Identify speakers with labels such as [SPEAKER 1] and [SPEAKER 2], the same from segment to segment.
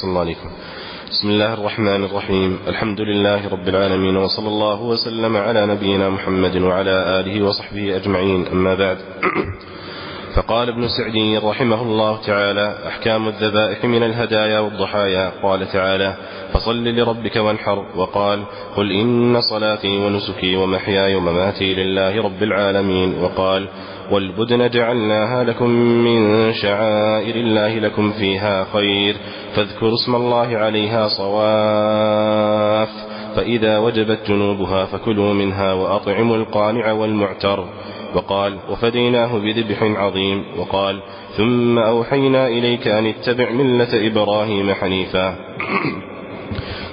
[SPEAKER 1] أحسن الله عليكم بسم الله الرحمن الرحيم. الحمد لله رب العالمين وصلى الله وسلم على نبينا محمد وعلى آله وصحبه أجمعين. أما بعد فقال ابن سعدي رحمه الله تعالى أحكام الذبائح من الهدايا والضحايا. قال تعالى فصل لربك وانحر. وقال قل إن صلاتي ونسكي ومحياي ومماتي لله رب العالمين. وقال والبدن جعلناها لكم من شعائر الله لكم فيها خير. فاذكروا اسم الله عليها صواف. فإذا وجبت جنوبها فكلوا منها وأطعموا القانع والمعتر. وقال وفديناه بذبح عظيم. وقال ثم أوحينا إليك أن اتبع ملة إبراهيم حنيفا.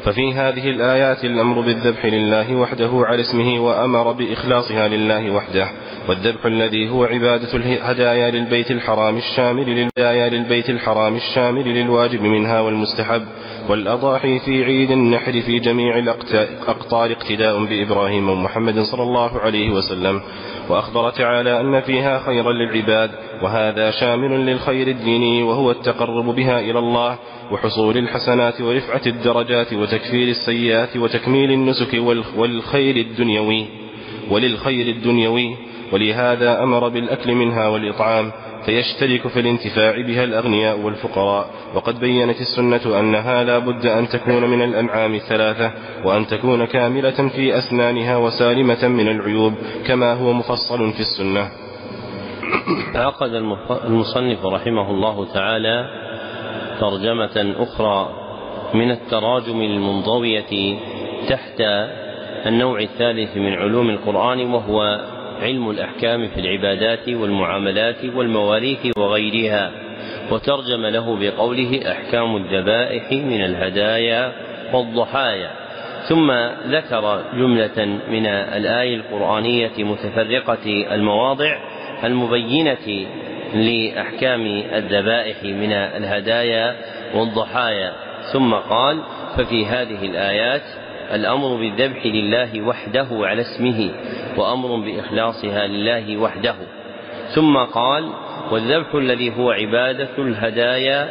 [SPEAKER 1] ففي هذه الآيات الأمر بالذبح لله وحده على اسمه وأمر بإخلاصها لله وحده. والذبح الذي هو عبادة الهدايا للبيت الحرام الشامل للهدايا للبيت الحرام الشامل للواجب منها والمستحب والأضاحي في عيد النحر في جميع الأقطار اقتداء بإبراهيم ومحمد صلى الله عليه وسلم. وأخبر تعالى أن فيها خيرا للعباد وهذا شامل للخير الديني وهو التقرب بها إلى الله وحصول الحسنات ورفعة الدرجات وتكفير السيئات وتكميل النسك والخير الدنيوي. وللخير الدنيوي ولهذا أمر بالأكل منها والإطعام فيشترك في الانتفاع بها الأغنياء والفقراء. وقد بينت السنة أنها لا بد أن تكون من الأنعام الثلاثة وأن تكون كاملة في أسنانها وسالمة من العيوب كما هو مفصل في السنة.
[SPEAKER 2] عقد المصنف رحمه الله تعالى ترجمة أخرى من التراجم المنضوية تحت النوع الثالث من علوم القرآن وهو علم الأحكام في العبادات والمعاملات والمواريث وغيرها وترجم له بقوله أحكام الذبائح من الهدايا والضحايا. ثم ذكر جملة من الآية القرآنية متفرقة المواضع المبينة لأحكام الذبائح من الهدايا والضحايا. ثم قال ففي هذه الآيات الأمر بالذبح لله وحده على اسمه وأمر بإخلاصها لله وحده. ثم قال والذبح الذي هو عبادة الهدايا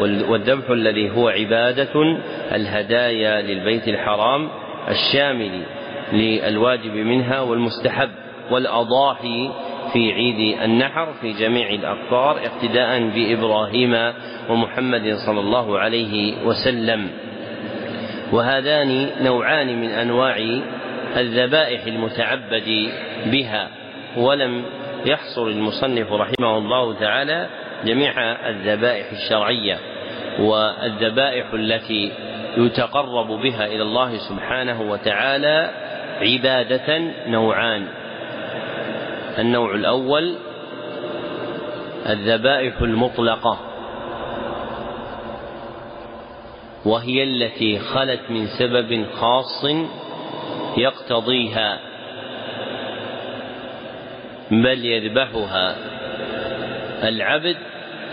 [SPEAKER 2] والذبح الذي هو عبادة الهدايا للبيت الحرام الشامل للواجب منها والمستحب والأضاحي في عيد النحر في جميع الأقطار اقتداء بإبراهيم ومحمد صلى الله عليه وسلم. وهذان نوعان من أنواع الذبائح المتعبد بها ولم يحصر المصنف رحمه الله تعالى جميع الذبائح الشرعية والذبائح التي يتقرب بها إلى الله سبحانه وتعالى عبادة نوعان. النوع الأول الذبائح المطلقة. وهي التي خلت من سبب خاص يقتضيها بل يذبحها. العبد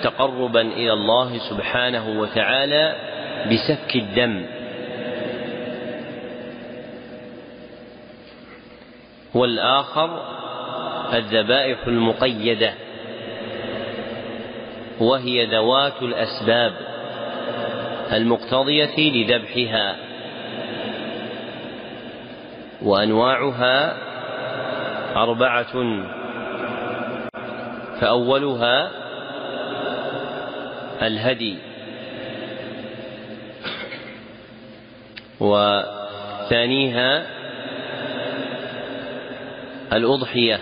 [SPEAKER 2] تقربا إلى الله سبحانه وتعالى بسفك الدم. والآخر الذبائح المقيدة وهي ذوات الأسباب. المقتضية لذبحها. وأنواعها أربعة. فأولها الهدي. وثانيها الأضحية.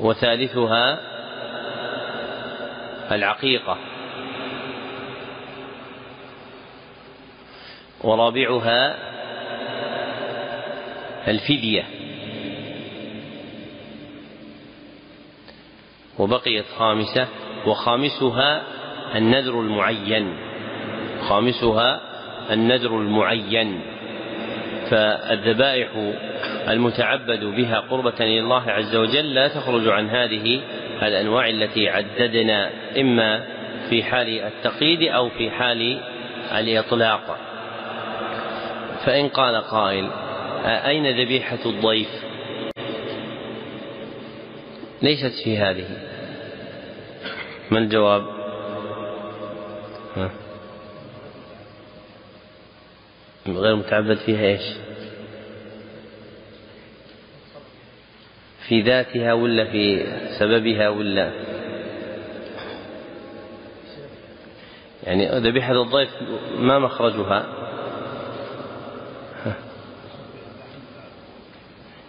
[SPEAKER 2] وثالثها العقيقة. ورابعها الفدية. وبقيت خامسة وخامسها النذر المعين. خامسها النذر المعين. فالذبائح المتعبد بها قربة إلى الله عز وجل لا تخرج عن هذه الأنواع التي عددنا إما في حال التقييد أو في حال الإطلاق. فإن قال قائل أين ذبيحة الضيف؟ ليست في هذه. ما الجواب؟ غير متعبد فيها إيش؟ في ذاتها ولا في سببها ولا؟ يعني ذبيحة الضيف ما مخرجها؟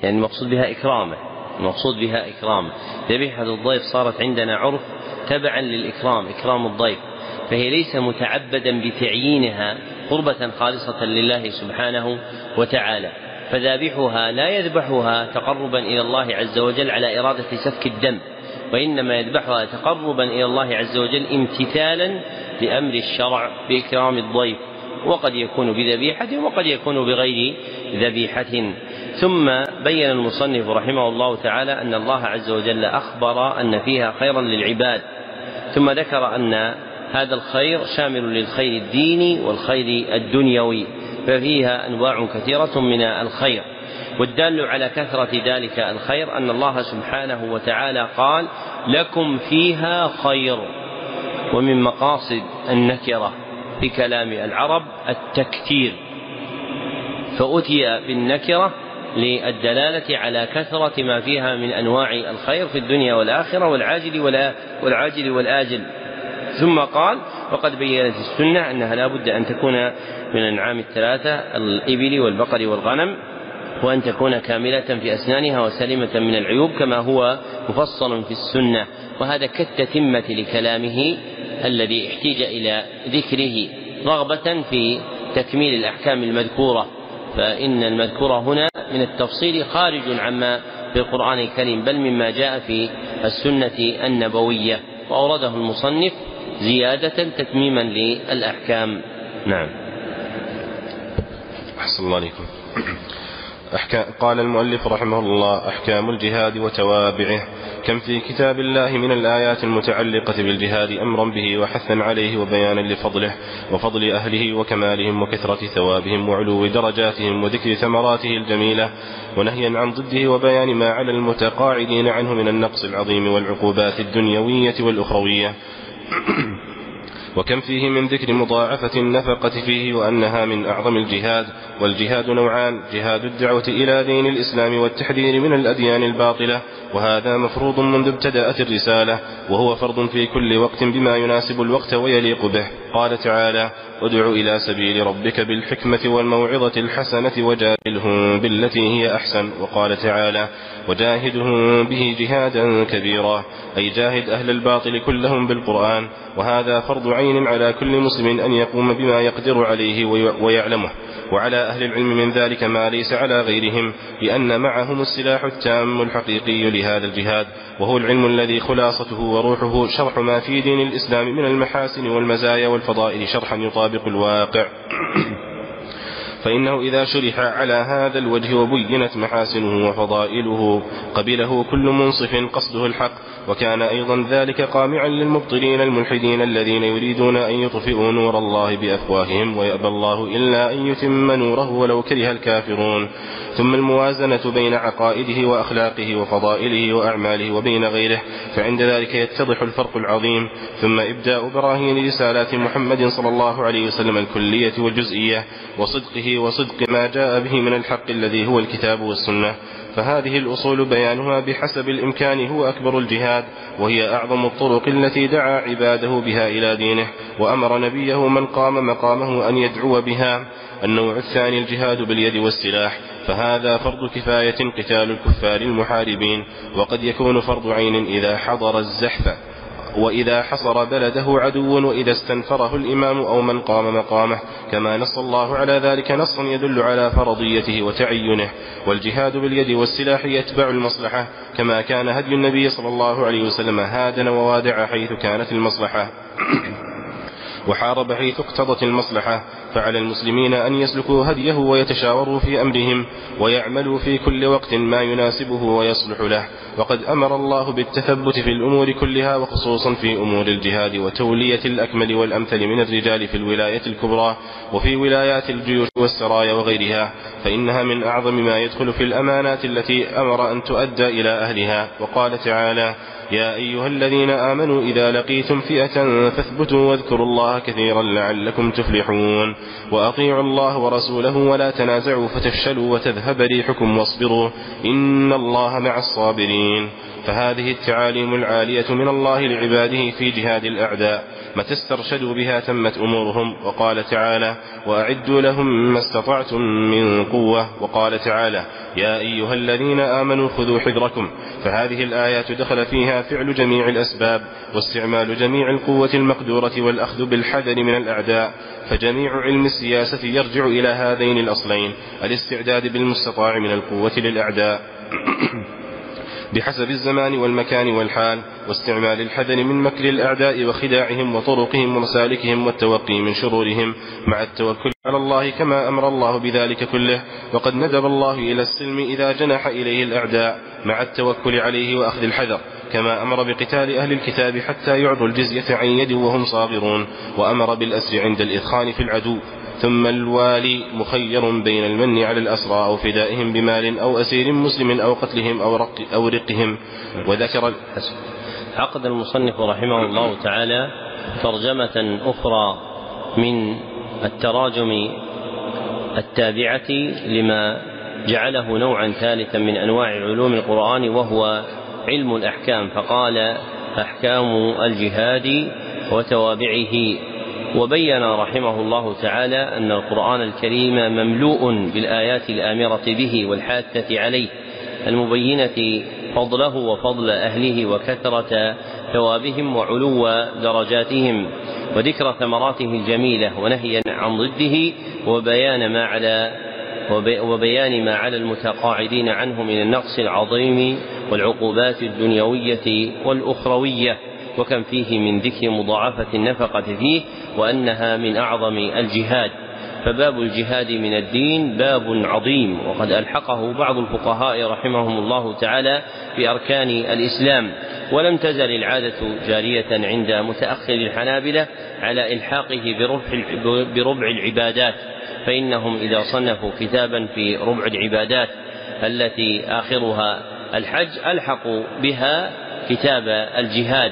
[SPEAKER 2] يعني المقصود بها إكرامه المقصود بها إكرامه. ذبيحة الضيف صارت عندنا عرف تبعا للإكرام إكرام الضيف. فهي ليس متعبدا بتعيينها قربة خالصة لله سبحانه وتعالى. فذابحها لا يذبحها تقربا إلى الله عز وجل على إرادة سفك الدم. وإنما يذبحها تقربا إلى الله عز وجل امتثالا لأمر الشرع بإكرام الضيف. وقد يكون بذبيحة وقد يكون بغير ذبيحة. ثم بين المصنف رحمه الله تعالى أن الله عز وجل أخبر أن فيها خيرا للعباد ثم ذكر أن هذا الخير شامل للخير الديني والخير الدنيوي ففيها أنواع كثيرة من الخير والدال على كثرة ذلك الخير أن الله سبحانه وتعالى قال لكم فيها خير ومن مقاصد النكرة في كلام العرب التكثير فأتي بالنكرة للدلالة على كثرة ما فيها من أنواع الخير في الدنيا والآخرة والعاجل والعاجل والآجل. ثم قال وقد بينت السنة أنها لا بد أن تكون من الأنعام الثلاثة الإبل والبقر والغنم وأن تكون كاملة في أسنانها وسليمة من العيوب كما هو مفصل في السنة. وهذا كالتتمة لكلامه الذي احتيج إلى ذكره رغبة في تكميل الأحكام المذكورة. فإن المذكور هنا من التفصيل خارج عما في القرآن الكريم بل مما جاء في السنة النبوية. وأورده المصنف زيادة تتميما للأحكام. نعم.
[SPEAKER 1] أحسن الله عليكم. أحكام قال المؤلف رحمه الله أحكام الجهاد وتوابعه. كم في كتاب الله من الآيات المتعلقة بالجهاد أمرا به وحثا عليه وبيانا لفضله وفضل أهله وكمالهم وكثرة ثوابهم وعلو درجاتهم وذكر ثمراته الجميلة ونهيا عن ضده وبيان ما على المتقاعدين عنه من النقص العظيم والعقوبات الدنيوية والأخروية. وكم فيه من ذكر مضاعفة النفقة فيه وأنها من أعظم الجهاد والجهاد نوعان جهاد الدعوة إلى دين الإسلام والتحذير من الأديان الباطلة وهذا مفروض منذ ابتدأت الرسالة وهو فرض في كل وقت بما يناسب الوقت ويليق به. قال تعالى ادع إلى سبيل ربك بالحكمة والموعظة الحسنة وجادلهم بالتي هي أحسن وقال تعالى وجاهدهم به جهادا كبيرا أي جاهد أهل الباطل كلهم بالقرآن وهذا فرض عين على كل مسلم أن يقوم بما يقدر عليه ويعلمه. وعلى أهل العلم من ذلك ما ليس على غيرهم لأن معهم السلاح التام الحقيقي لهذا الجهاد وهو العلم الذي خلاصته وروحه شرح ما في دين الإسلام من المحاسن والمزايا والفضائل شرحا يطابق الواقع. فإنه إذا شرح على هذا الوجه وبينت محاسنه وفضائله قبله كل منصف قصده الحق وكان أيضا ذلك قامعا للمبطلين الملحدين الذين يريدون أن يطفئوا نور الله بأفواههم ويأبى الله إلا أن يتم نوره ولو كره الكافرون. ثم الموازنة بين عقائده وأخلاقه وفضائله وأعماله وبين غيره فعند ذلك يتضح الفرق العظيم. ثم إبداء براهين رسالات محمد صلى الله عليه وسلم الكلية والجزئية وصدقه وصدق ما جاء به من الحق الذي هو الكتاب والسنة. فهذه الأصول بيانها بحسب الإمكان هو أكبر الجهاد وهي أعظم الطرق التي دعا عباده بها إلى دينه وأمر نبيه من قام مقامه أن يدعو بها. النوع الثاني الجهاد باليد والسلاح فهذا فرض كفاية قتال الكفار المحاربين وقد يكون فرض عين إذا حضر الزحف. وإذا حصر بلده عدو وإذا استنفره الإمام أو من قام مقامه. كما نص الله على ذلك نصا يدل على فرضيته وتعينه. والجهاد باليد والسلاح يتبع المصلحة كما كان هدي النبي صلى الله عليه وسلم هادن ووادع حيث كانت المصلحة. وحارب حيث اقتضت المصلحة فعلى المسلمين أن يسلكوا هديه ويتشاوروا في أمرهم ويعملوا في كل وقت ما يناسبه ويصلح له. وقد أمر الله بالتثبت في الأمور كلها وخصوصا في أمور الجهاد وتولية الأكمل والأمثل من الرجال في الولاية الكبرى وفي ولايات الجيوش والسرايا وغيرها فإنها من أعظم ما يدخل في الأمانات التي أمر أن تؤدى إلى أهلها. وقال تعالى يا أيها الذين آمنوا إذا لقيتم فئة فاثبتوا واذكروا الله كثيرا لعلكم تفلحون. وأطيعوا الله ورسوله ولا تنازعوا فتفشلوا وتذهب ريحكم واصبروا. إن الله مع الصابرين. فهذه التعاليم العالية من الله لعباده في جهاد الأعداء. متى استرشدوا بها تمت أمورهم وقال تعالى وأعدوا لهم ما استطعتم من قوة. وقال تعالى يا أيها الذين آمنوا خذوا حذركم. فهذه الآيات دخل فيها فعل جميع الأسباب واستعمال جميع القوة المقدورة والأخذ بالحذر من الأعداء فجميع علم السياسة يرجع إلى هذين الأصلين الاستعداد بالمستطاع من القوة للأعداء. بحسب الزمان والمكان والحال واستعمال الحذر من مكر الأعداء وخداعهم وطرقهم ومسالكهم والتوقي من شرورهم مع التوكل على الله كما أمر الله بذلك كله وقد ندب الله إلى السلم إذا جنح إليه الأعداء مع التوكل عليه وأخذ الحذر كما أمر بقتال أهل الكتاب حتى يعطوا الجزية عن يد وهم صاغرون وأمر بالأسر عند الإثخان في العدو ثم الوالي مخير بين المن على الأسرى أو فدائهم بمال أو أسير مسلم أو قتلهم أو, رق أو رقهم. وذكر
[SPEAKER 2] عقد المصنف رحمه الله تعالى ترجمة أخرى من التراجم التابعة لما جعله نوعا ثالثا من أنواع علوم القرآن وهو علم الأحكام. فقال أحكام الجهاد وتوابعه. وبين رحمه الله تعالى أن القرآن الكريم مملوء بالآيات الآمرة به والحاثة عليه المبينة فضله وفضل أهله وكثرة ثوابهم وعلو درجاتهم وذكر ثمراته الجميلة ونهيا عن ضده وبيان ما على وبيان ما على المتقاعدين عنه من النقص العظيم والعقوبات الدنيوية والأخروية. وكم فيه من ذكر مضاعفة النفقة فيه وأنها من أعظم الجهاد. فباب الجهاد من الدين باب عظيم وقد ألحقه بعض الفقهاء رحمهم الله تعالى بأركان الإسلام. ولم تزل العادة جارية عند متأخر الحنابلة على إلحاقه بربع العبادات فإنهم إذا صنفوا كتابا في ربع العبادات التي آخرها الحج ألحقوا بها كتاب الجهاد.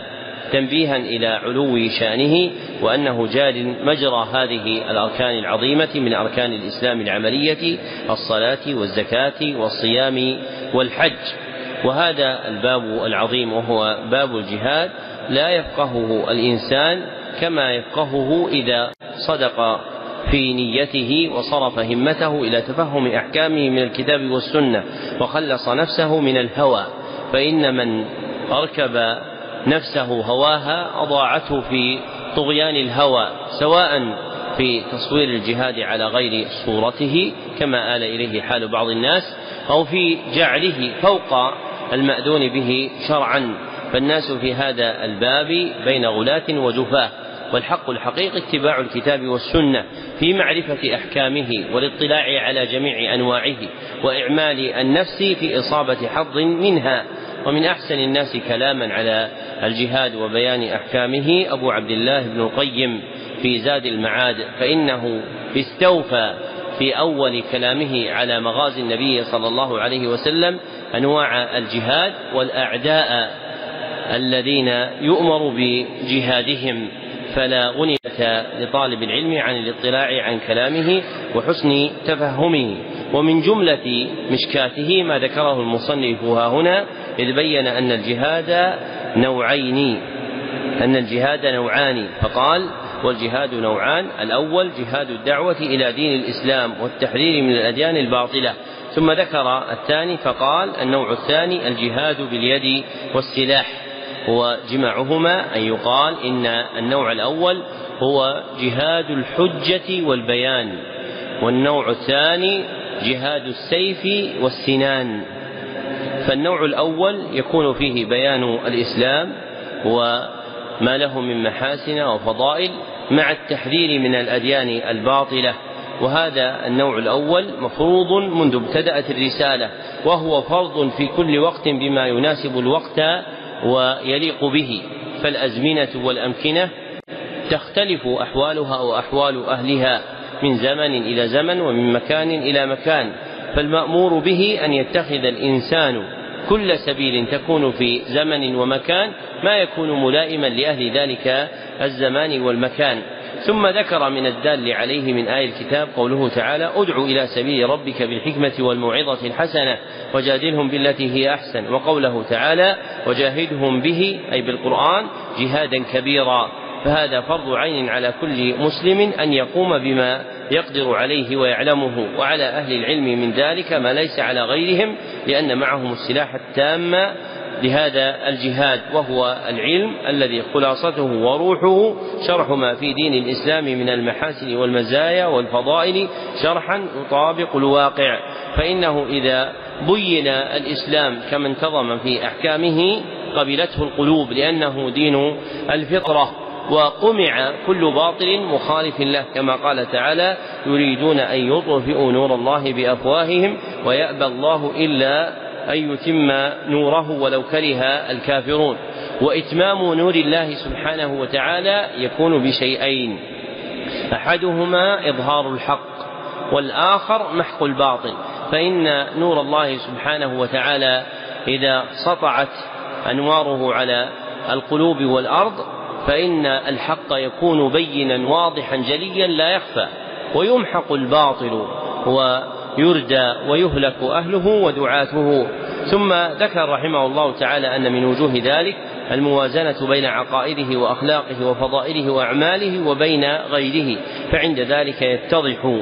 [SPEAKER 2] تنبيها إلى علو شأنه وأنه جار مجرى هذه الأركان العظيمة من أركان الإسلام العملية الصلاة والزكاة والصيام والحج. وهذا الباب العظيم وهو باب الجهاد. لا يفقهه الإنسان كما يفقهه إذا صدق في نيته وصرف همته إلى تفهم أحكامه من الكتاب والسنة وخلص نفسه من الهوى. فإن من أركب نفسه هواها أضاعته في طغيان الهوى سواء في تصوير الجهاد على غير صورته كما آل إليه حال بعض الناس أو في جعله فوق المأذون به شرعا. فالناس في هذا الباب بين غلاة وجفاة. والحق الحقيقي اتباع الكتاب والسنة في معرفة أحكامه والاطلاع على جميع أنواعه وإعمال النفس في إصابة حظ منها. ومن أحسن الناس كلاما على الجهاد وبيان أحكامه أبو عبد الله بن القيم في زاد المعاد فإنه استوفى في أول كلامه على مغازي النبي صلى الله عليه وسلم أنواع الجهاد والأعداء الذين يؤمر بجهادهم. فلا غنية لطالب العلم عن الاطلاع عن كلامه وحسن تفهمه. ومن جملة مشكاته ما ذكره المصنف ها هنا إذ بين أن الجهاد نوعين أن الجهاد نوعان فقال والجهاد نوعان الأول جهاد الدعوة إلى دين الإسلام والتحرير من الأديان الباطلة ثم ذكر الثاني فقال النوع الثاني الجهاد باليد والسلاح وجمعهما أن يقال إن النوع الأول هو جهاد الحجة والبيان والنوع الثاني جهاد السيف والسنان. فالنوع الأول يكون فيه بيان الإسلام وما له من محاسن وفضائل مع التحذير من الأديان الباطلة. وهذا النوع الأول مفروض منذ ابتدأت الرسالة وهو فرض في كل وقت بما يناسب الوقت ويليق به. فالأزمنة والأمكنة تختلف أحوالها وأحوال أهلها. من زمن إلى زمن ومن مكان إلى مكان فالمأمور به أن يتخذ الإنسان كل سبيل تكون في زمن ومكان ما يكون ملائما لأهل ذلك الزمان والمكان. ثم ذكر من الدال عليه من آية الكتاب قوله تعالى ادع إلى سبيل ربك بالحكمة والموعظة الحسنة وجادلهم بالتي هي أحسن. وقوله تعالى وجاهدهم به أي بالقرآن جهادا كبيرا. فهذا فرض عين على كل مسلم أن يقوم بما يقدر عليه ويعلمه وعلى أهل العلم من ذلك ما ليس على غيرهم لأن معهم السلاح التام لهذا الجهاد وهو العلم الذي خلاصته وروحه. شرح ما في دين الإسلام من المحاسن والمزايا والفضائل شرحا يطابق الواقع. فإنه إذا بين الإسلام كما انتظم في أحكامه قبلته القلوب لأنه دين الفطرة. وقمع كل باطل مخالف له كما قال تعالى يريدون أن يطفئوا نور الله بأفواههم ويأبى الله إلا أن يتم نوره ولو كره الكافرون. وإتمام نور الله سبحانه وتعالى يكون بشيئين أحدهما إظهار الحق والآخر محق الباطل. فإن نور الله سبحانه وتعالى إذا سطعت أنواره على القلوب والأرض فإن الحق يكون بينا واضحا جليا لا يخفى ويمحق الباطل ويردى ويهلك أهله ودعاته. ثم ذكر رحمه الله تعالى أن من وجوه ذلك الموازنة بين عقائده وأخلاقه وفضائله وأعماله وبين غيره فعند ذلك يتضح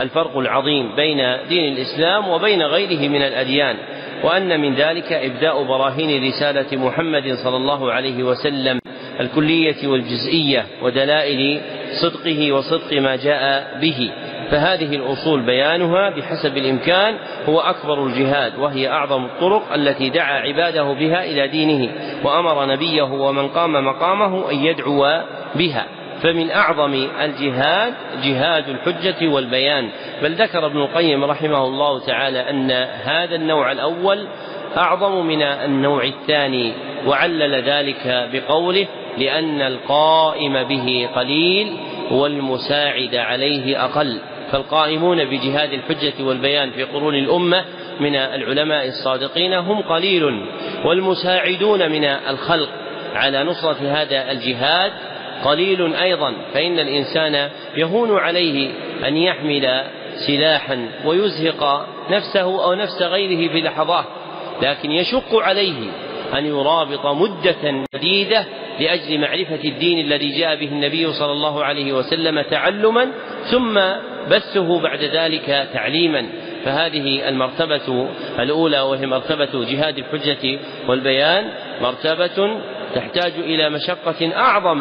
[SPEAKER 2] الفرق العظيم بين دين الإسلام وبين غيره من الأديان وأن من ذلك إبداء براهين رسالة محمد صلى الله عليه وسلم. الكلية والجزئية ودلائل صدقه وصدق ما جاء به. فهذه الأصول بيانها بحسب الإمكان هو أكبر الجهاد وهي أعظم الطرق التي دعا عباده بها إلى دينه وأمر نبيه ومن قام مقامه أن يدعو بها. فمن أعظم الجهاد جهاد الحجة والبيان. بل ذكر ابن القيم رحمه الله تعالى أن هذا النوع الأول أعظم من النوع الثاني وعلل ذلك بقوله لأن القائم به قليل والمساعد عليه أقل. فالقائمون بجهاد الحجة والبيان في قرون الأمة من العلماء الصادقين هم قليل والمساعدون من الخلق. على نصرة هذا الجهاد قليل أيضا فإن الإنسان يهون عليه أن يحمل سلاحا ويزهق نفسه أو نفس غيره في لحظات لكن يشق عليه أن يرابط مدة مديدة لأجل معرفة الدين الذي جاء به النبي صلى الله عليه وسلم تعلما ثم بثه بعد ذلك تعليما. فهذه المرتبة الأولى وهي مرتبة جهاد الحجة والبيان مرتبة تحتاج إلى مشقة أعظم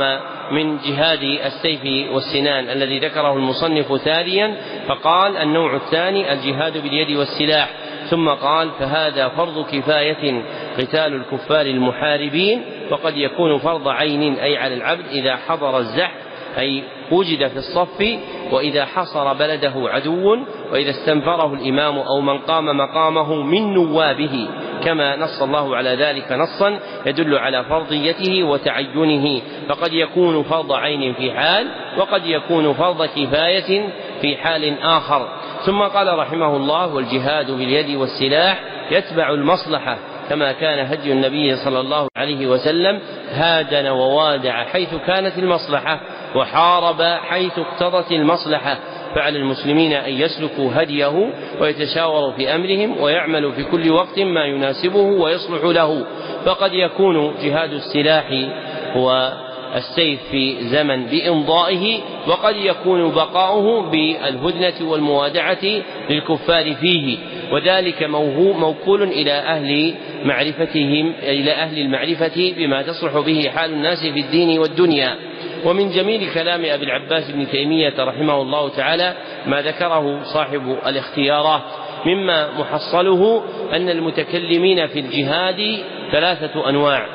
[SPEAKER 2] من جهاد السيف والسنان الذي ذكره المصنف ثانيا فقال النوع الثاني الجهاد باليد والسلاح. ثم قال فهذا فرض كفاية قتال الكفار المحاربين وقد يكون فرض عين أي على العبد إذا حضر الزحف أي وجد في الصف وإذا حصر بلده عدو وإذا استنفره الإمام أو من قام مقامه من نوابه. كما نص الله على ذلك نصا يدل على فرضيته وتعينه. فقد يكون فرض عين في حال وقد يكون فرض كفاية في حال آخر. ثم قال رحمه الله والجهاد باليد والسلاح يتبع المصلحة. كما كان هدي النبي صلى الله عليه وسلم هادن ووادع حيث كانت المصلحة وحارب حيث اقتضت المصلحة. فعلى المسلمين أن يسلكوا هديه ويتشاوروا في أمرهم ويعملوا في كل وقت ما يناسبه ويصلح له. فقد يكون جهاد السلاح هو السيف في زمن بإمضائه وقد يكون بقاؤه بالهدنة والموادعة للكفار فيه. وذلك موكول إلى أهل معرفتهم إلى أهل المعرفة بما تصلح به حال الناس في الدين والدنيا. ومن جميل كلام أبي العباس بن تيمية رحمه الله تعالى ما ذكره صاحب الاختيارات مما محصله أن المتكلمين في الجهاد ثلاثة أنواع.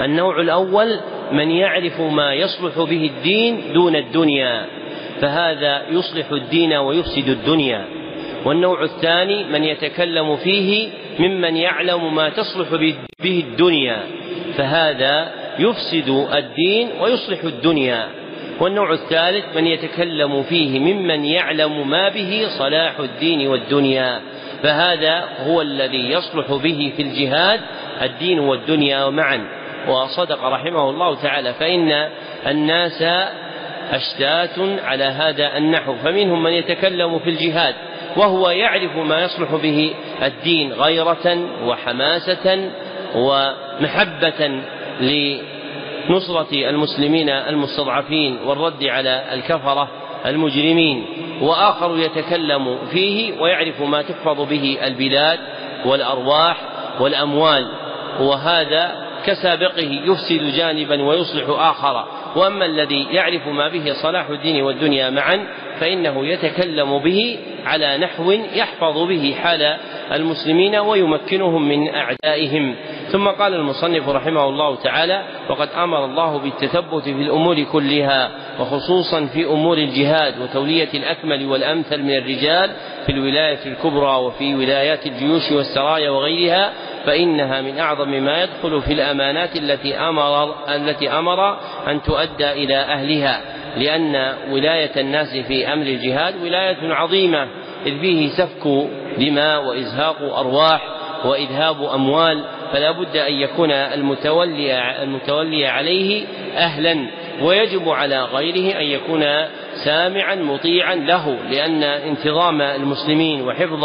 [SPEAKER 2] النوع الأول من يعرف ما يصلح به الدين دون الدنيا فهذا يصلح الدين ويفسد الدنيا. والنوع الثاني من يتكلم فيه ممن يعلم ما تصلح به الدنيا فهذا يفسد الدين ويصلح الدنيا. والنوع الثالث من يتكلم فيه ممن يعلم ما به صلاح الدين والدنيا فهذا هو الذي يصلح به في الجهاد الدين والدنيا معا. وصدق رحمه الله تعالى فإن الناس أشتات على هذا النحو. فمنهم من يتكلم في الجهاد وهو يعرف ما يصلح به الدين غيرة وحماسة ومحبة لنصرة المسلمين المستضعفين والرد على الكفرة المجرمين. وآخر يتكلم فيه ويعرف ما تحفظ به البلاد والأرواح والأموال. وهذا كسابقه يفسد جانبا ويصلح آخر. وأما الذي يعرف ما به صلاح الدين والدنيا معا فإنه يتكلم به على نحو يحفظ به حال المسلمين ويمكنهم من أعدائهم. ثم قال المصنف رحمه الله تعالى وقد أمر الله بالتثبت في الأمور كلها وخصوصا في أمور الجهاد وتولية الأكمل والأمثل من الرجال في الولاية الكبرى وفي ولايات الجيوش والسرايا وغيرها فإنها من أعظم ما يدخل في الأمانات التي أمر التي أمر أن تؤدى إلى أهلها لأن ولاية الناس في أمر الجهاد ولاية عظيمة إذ فيه سفك دماء وإزهاق أرواح وإذهاب أموال فلا بد أن يكون المتولي المتولي عليه أهلا ويجب على غيره أن يكون سامعا مطيعا له لأن انتظام المسلمين وحفظ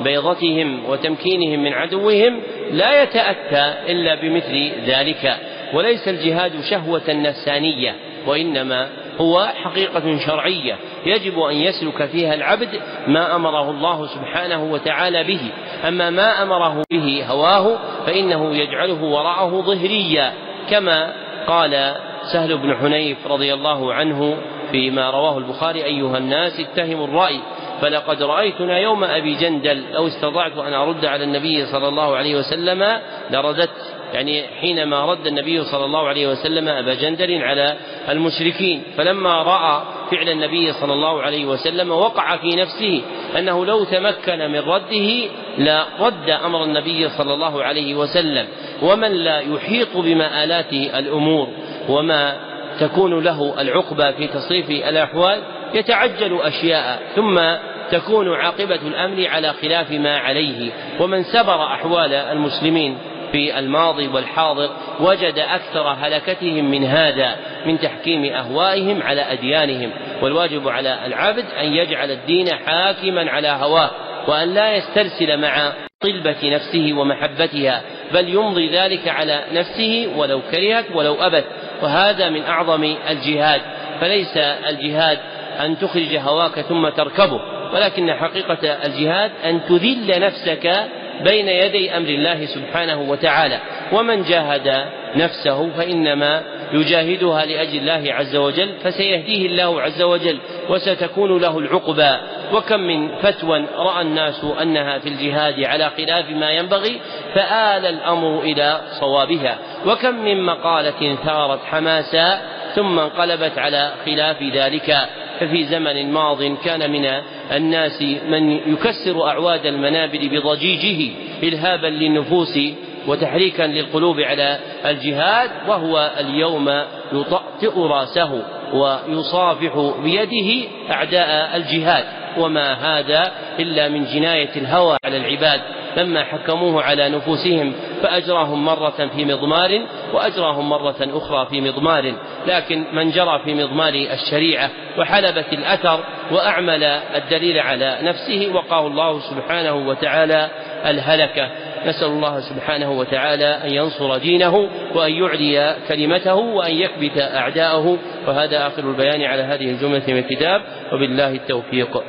[SPEAKER 2] بيضتهم وتمكينهم من عدوهم لا يتأتى إلا بمثل ذلك وليس الجهاد شهوة نفسانية وإنما هو حقيقة شرعية يجب أن يسلك فيها العبد ما أمره الله سبحانه وتعالى به. أما ما أمره به هواه فإنه يجعله وراءه ظهريا كما قال سهل بن حنيف رضي الله عنه فيما رواه البخاري أيها الناس اتهموا الرأي فلقد رأيتنا يوم أبي جندل لو استطعت أن أرد على النبي صلى الله عليه وسلم لرددت يعني حينما رد النبي صلى الله عليه وسلم أبا جندل على المشركين. فلما رأى فعل النبي صلى الله عليه وسلم وقع في نفسه أنه لو تمكن من رده لرد أمر النبي صلى الله عليه وسلم. ومن لا يحيط بمآلات الأمور وما تكون له العقبة في تصريف الأحوال يتعجل أشياء. ثم تكون عاقبة الأمر على خلاف ما عليه ومن سبر أحوال المسلمين في الماضي والحاضر وجد أكثر هلكتهم من هذا من تحكيم أهوائهم على أديانهم والواجب على العبد أن يجعل الدين حاكما على هواه وأن لا يسترسل مع طلبة نفسه ومحبتها بل يمضي ذلك على نفسه ولو كرهت ولو أبت وهذا من أعظم الجهاد فليس الجهاد أن تخرج هواك ثم تركبه. ولكن حقيقة الجهاد أن تذل نفسك بين يدي أمر الله سبحانه وتعالى. ومن جاهد نفسه فإنما يجاهدها لأجل الله عز وجل فسيهديه الله عز وجل وستكون له العقبى. وكم من فتوى رأى الناس أنها في الجهاد على خلاف ما ينبغي فآل الأمر إلى صوابها. وكم من مقالة ثارت حماسا ثم انقلبت على خلاف ذلك. ففي زمن ماض كان من الناس من يكسر أعواد المنابر بضجيجه إلهابا للنفوس وتحريكا للقلوب على الجهاد وهو اليوم يطأطئ رأسه ويصافح بيده أعداء الجهاد. وما هذا إلا من جناية الهوى على العباد. لما حكموه على نفوسهم فأجراهم مرة في مضمار وأجراهم مرة أخرى في مضمار. لكن من جرى في مضمار الشريعة وحلبت الأثر وأعمل الدليل على نفسه وقاه الله سبحانه وتعالى الهلكة. نسأل الله سبحانه وتعالى أن ينصر دينه وأن يعلي كلمته وأن يكبت أعداءه. وهذا آخر البيان على هذه الجملة من الكتاب وبالله التوفيق.